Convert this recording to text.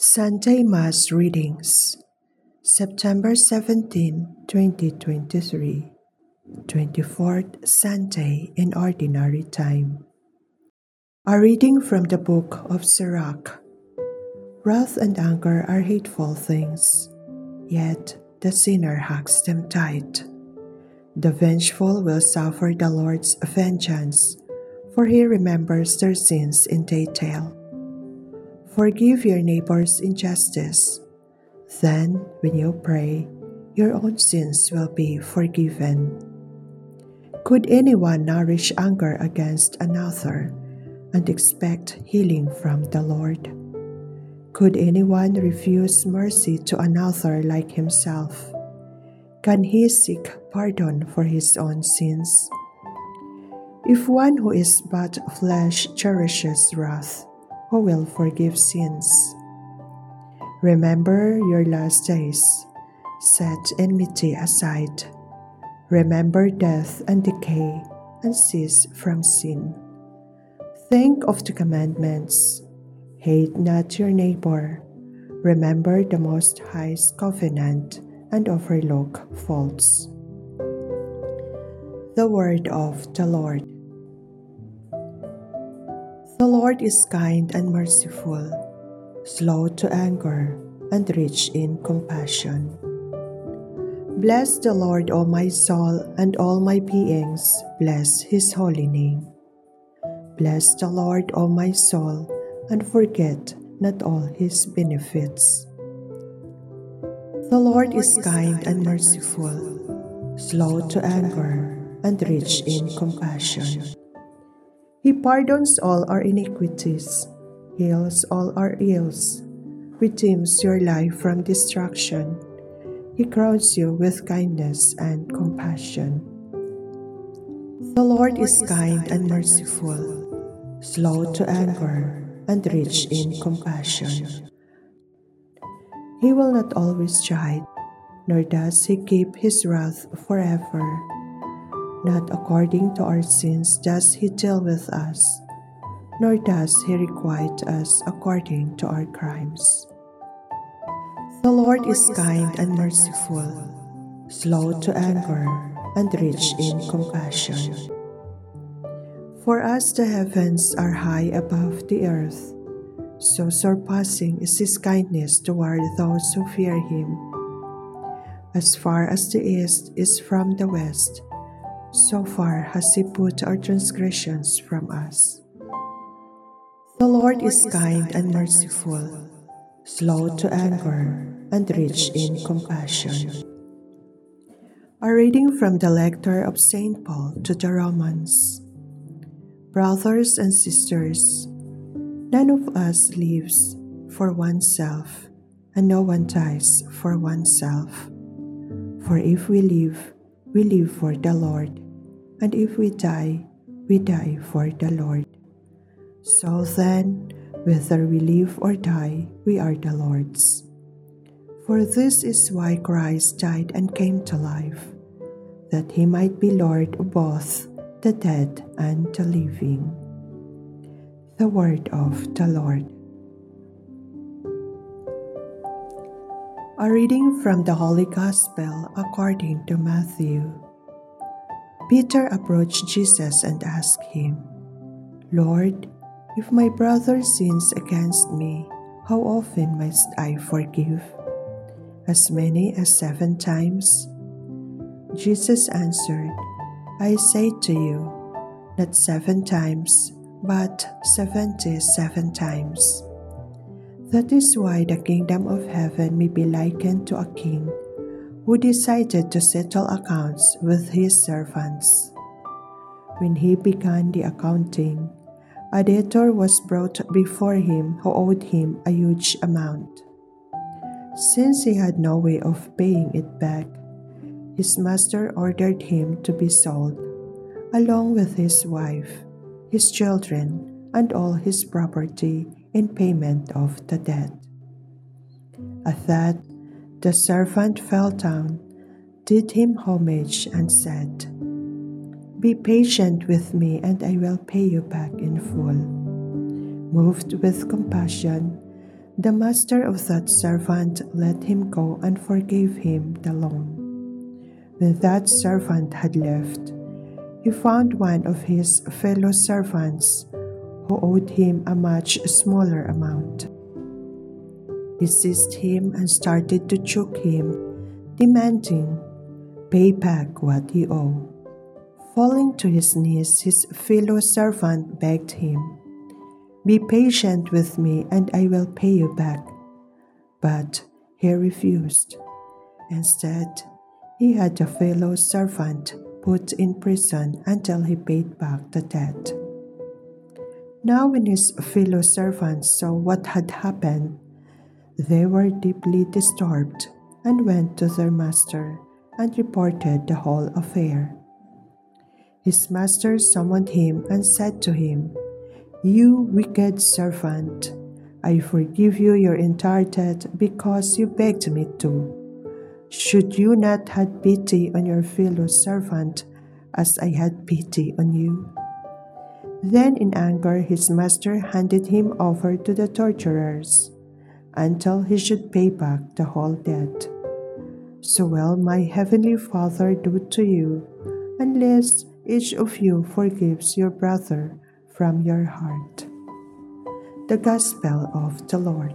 Sunday Mass Readings September 17, 2023 24th Sunday in Ordinary Time A reading from the book of Sirach Wrath and anger are hateful things, yet the sinner hugs them tight. The vengeful will suffer the Lord's vengeance, for he remembers their sins in detail. Forgive your neighbor's injustice. Then, when you pray, your own sins will be forgiven. Could anyone nourish anger against another and expect healing from the Lord? Could anyone refuse mercy to another like himself? Can he seek pardon for his own sins? If one who is but flesh cherishes wrath, who will forgive sins. Remember your last days. Set enmity aside. Remember death and decay and cease from sin. Think of the commandments. Hate not your neighbor. Remember the Most High's covenant and overlook faults. The Word of the Lord. The Lord is kind and merciful, slow to anger, and rich in compassion. Bless the Lord, O my soul, and all my beings, bless his holy name. Bless the Lord, O my soul, and forget not all his benefits. The Lord is kind and merciful, slow to anger, and rich in compassion. He pardons all our iniquities, heals all our ills, redeems your life from destruction. He crowns you with kindness and compassion. The Lord is kind and merciful, slow to anger, and rich in compassion. He will not always chide, nor does he keep his wrath forever. Not according to our sins does he deal with us, nor does he requite us according to our crimes. The Lord is kind and merciful, slow to anger, and rich in compassion. For as the heavens are high above the earth, so surpassing is his kindness toward those who fear him. As far as the east is from the west, so far has He put our transgressions from us. The Lord is kind and merciful, slow to anger, and rich in compassion. A reading from the letter of St. Paul to the Romans. Brothers and sisters, none of us lives for oneself, and no one dies for oneself. For if we live, we live for the Lord, and if we die, we die for the Lord. So then, whether we live or die, we are the Lord's. For this is why Christ died and came to life, that he might be Lord of both the dead and the living. The Word of the Lord. A reading from the Holy Gospel according to Matthew. Peter approached Jesus and asked him, Lord, if my brother sins against me, how often must I forgive? As many as seven times? Jesus answered, I say to you, not seven times, but seventy seven times. That is why the kingdom of heaven may be likened to a king who decided to settle accounts with his servants. When he began the accounting, a debtor was brought before him who owed him a huge amount. Since he had no way of paying it back, his master ordered him to be sold, along with his wife, his children, and all his property in payment of the debt. At that, the servant fell down, did him homage, and said, Be patient with me, and I will pay you back in full. Moved with compassion, The master of that servant let him go and forgave him the loan. When that servant had left, he found one of his fellow servants who owed him a much smaller amount. He seized him and started to choke him, demanding, Pay back what you owe. Falling to his knees, his fellow servant begged him, Be patient with me and I will pay you back. But he refused. Instead, he had a fellow servant put in prison until he paid back the debt. Now, when his fellow servants saw what had happened, they were deeply disturbed and went to their master and reported the whole affair. His master summoned him and said to him, You wicked servant, I forgive you your entire debt because you begged me to. Should you not have pity on your fellow servant as I had pity on you? Then, in anger, his master handed him over to the torturers until he should pay back the whole debt. So will my heavenly Father do to you, unless each of you forgives your brother from your heart. The Gospel of the Lord.